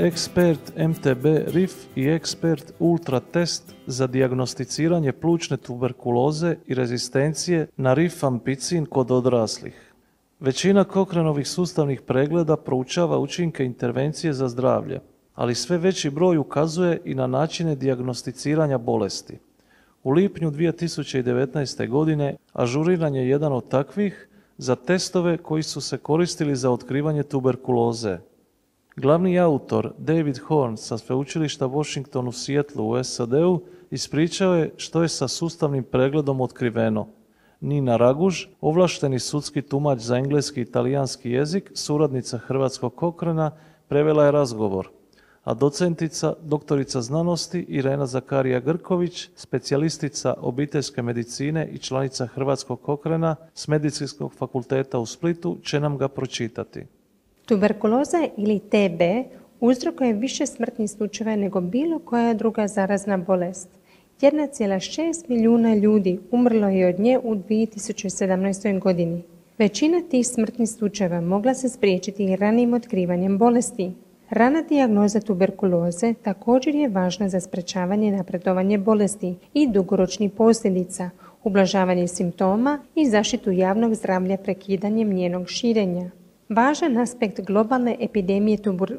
Expert MTB RIF i Expert Ultra test za dijagnosticiranje plućne tuberkuloze i rezistencije na rifampicin kod odraslih. Većina Kokrenovih sustavnih pregleda proučava učinke intervencije za zdravlje, ali sve veći broj ukazuje i na načine dijagnosticiranja bolesti. U lipnju 2019. godine ažuriran je jedan od takvih za testove koji su se koristili za otkrivanje tuberkuloze. Glavni autor David Horn sa sveučilišta Washington u Seattle u SAD-u ispričao je što je sa sustavnim pregledom otkriveno. Nina Raguž, ovlašteni sudski tumač za engleski i italijanski jezik, suradnica Hrvatskog kokrena, prevela je razgovor – a docentica, doktorica znanosti Irena Zakarija Grković, specijalistica obiteljske medicine i članica Hrvatskog kokrena s Medicinskog fakulteta u Splitu će nam ga pročitati. Tuberkuloza ili TB uzrokuje više smrtnih slučajeva nego bilo koja druga zarazna bolest. 1,6 milijuna ljudi umrlo je od nje u 2017. godini. Većina tih smrtnih slučajeva mogla se spriječiti ranim otkrivanjem bolesti. Rana dijagnoza tuberkuloze također je važna za sprečavanje napredovanje bolesti i dugoročnih posljedica, ublažavanje simptoma i zaštitu javnog zdravlja prekidanjem njenog širenja. Važan aspekt globalne epidemije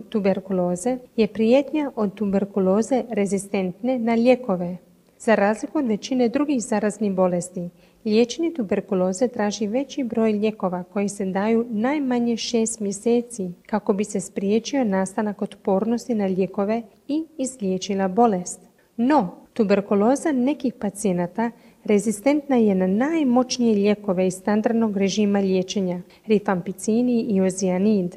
tuberkuloze je prijetnja od tuberkuloze rezistentne na lijekove. Za razliku od većine drugih zaraznih bolesti, Liječenje tuberkuloze traži veći broj lijekova koji se daju najmanje šest mjeseci kako bi se spriječio nastanak otpornosti na lijekove i izliječila bolest. No, tuberkuloza nekih pacijenata rezistentna je na najmoćnije lijekove iz standardnog režima liječenja, rifampicini i ozianid.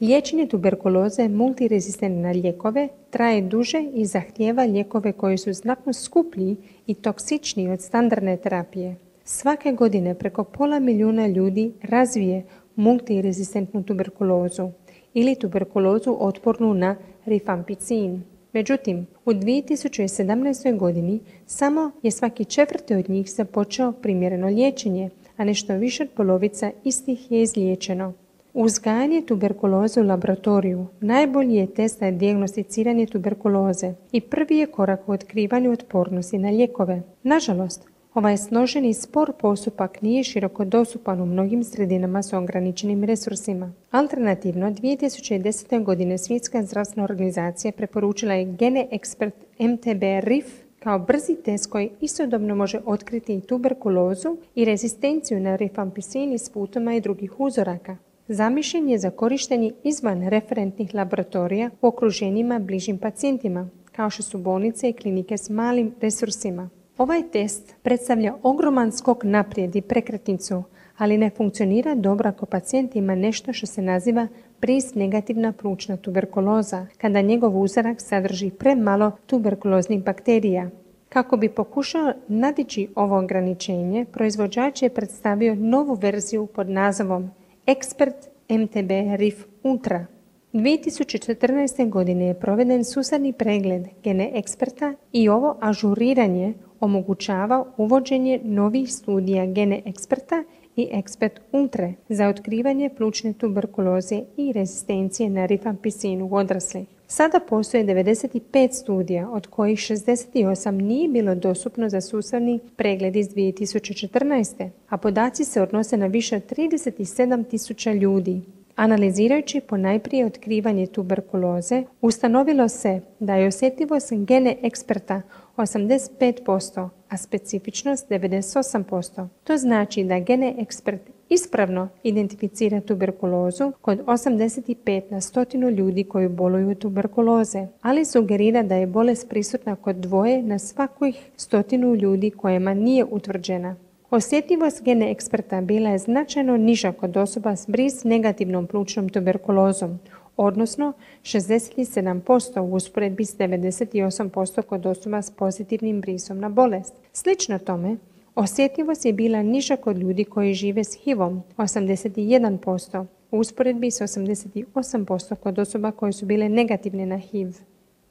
Liječenje tuberkuloze multirezistentne na lijekove traje duže i zahtijeva lijekove koji su znatno skuplji i toksičniji od standardne terapije. Svake godine preko pola milijuna ljudi razvije multirezistentnu tuberkulozu ili tuberkulozu otpornu na rifampicin. Međutim, u 2017. godini samo je svaki četvrti od njih započeo primjereno liječenje, a nešto više od polovica istih je izliječeno. Uzgajanje tuberkuloze u laboratoriju najbolji je test za dijagnosticiranje tuberkuloze i prvi je korak u otkrivanju otpornosti na lijekove. Nažalost, Ovaj složeni spor postupak nije široko dostupan u mnogim sredinama s ograničenim resursima. Alternativno, 2010. godine Svjetska zdravstvena organizacija preporučila je Gene Expert MTB RIF kao brzi test koji istodobno može otkriti i tuberkulozu i rezistenciju na rifampicin iz putoma i drugih uzoraka. Zamišljen je za korištenje izvan referentnih laboratorija u okruženjima bližim pacijentima, kao što su bolnice i klinike s malim resursima. Ovaj test predstavlja ogroman skok naprijed i prekretnicu, ali ne funkcionira dobro ako pacijent ima nešto što se naziva pris negativna plućna tuberkuloza, kada njegov uzorak sadrži premalo tuberkuloznih bakterija. Kako bi pokušao nadići ovo ograničenje, proizvođač je predstavio novu verziju pod nazivom Expert MTB RIF Ultra. 2014. godine je proveden susadni pregled gene eksperta i ovo ažuriranje omogućava uvođenje novih studija gene eksperta i ekspert ultre za otkrivanje plućne tuberkuloze i rezistencije na rifampicin u odraslih. Sada postoje 95 studija, od kojih 68 nije bilo dostupno za sustavni pregled iz 2014. A podaci se odnose na više od 37 tisuća ljudi. Analizirajući po najprije otkrivanje tuberkuloze, ustanovilo se da je osjetljivost gene eksperta 85%, a specifičnost 98%. To znači da gene ekspert ispravno identificira tuberkulozu kod 85 na stotinu ljudi koji boluju tuberkuloze, ali sugerira da je bolest prisutna kod dvoje na svakih stotinu ljudi kojima nije utvrđena. Osjetljivost gene eksperta bila je značajno niža kod osoba s bris negativnom plućnom tuberkulozom, odnosno 67% u usporedbi s 98% kod osoba s pozitivnim brisom na bolest. Slično tome, osjetljivost je bila niža kod ljudi koji žive s HIV-om, 81%, u usporedbi s 88% kod osoba koje su bile negativne na HIV.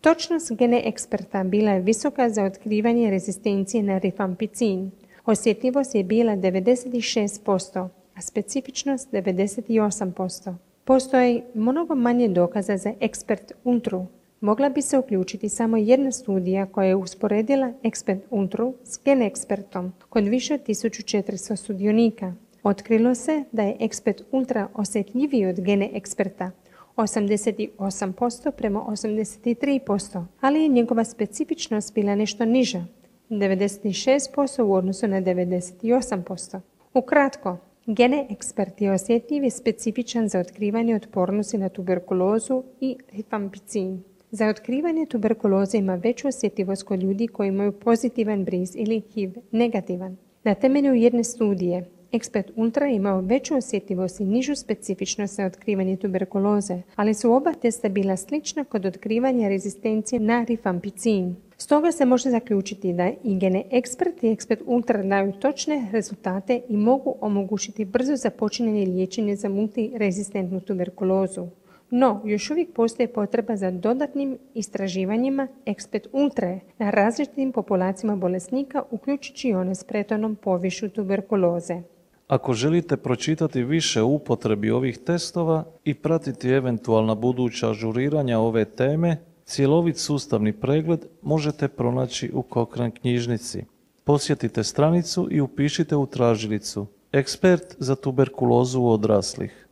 Točnost gene eksperta bila je visoka za otkrivanje rezistencije na rifampicin. Osjetljivost je bila 96%, a specifičnost 98%. Postoji mnogo manje dokaza za ekspert ultru. Mogla bi se uključiti samo jedna studija koja je usporedila ekspert ultru s gen ekspertom kod više od 1400 sudionika. Otkrilo se da je ekspert ultra osjetljiviji od gene eksperta, 88% prema 83%, ali je njegova specifičnost bila nešto niža, 96% u odnosu na 98%. Ukratko, Gene ekspert je osjetljiv i specifičan za otkrivanje otpornosti na tuberkulozu i rifampicin. Za otkrivanje tuberkuloze ima veću osjetljivost kod ljudi koji imaju pozitivan briz ili HIV negativan. Na temelju jedne studije, Ekspert Ultra imao veću osjetljivost i nižu specifičnost za otkrivanje tuberkuloze, ali su oba testa bila slična kod otkrivanja rezistencije na rifampicin. Stoga se može zaključiti da i gene ekspert i ekspert ultra daju točne rezultate i mogu omogućiti brzo započinjanje liječenja za multirezistentnu tuberkulozu. No, još uvijek postoji potreba za dodatnim istraživanjima ekspert ultra na različitim populacijama bolesnika, uključujući i one s pretonom povišu tuberkuloze. Ako želite pročitati više o upotrebi ovih testova i pratiti eventualna buduća ažuriranja ove teme, cjelovit sustavni pregled možete pronaći u Kokran knjižnici. Posjetite stranicu i upišite u tražilicu Ekspert za tuberkulozu odraslih.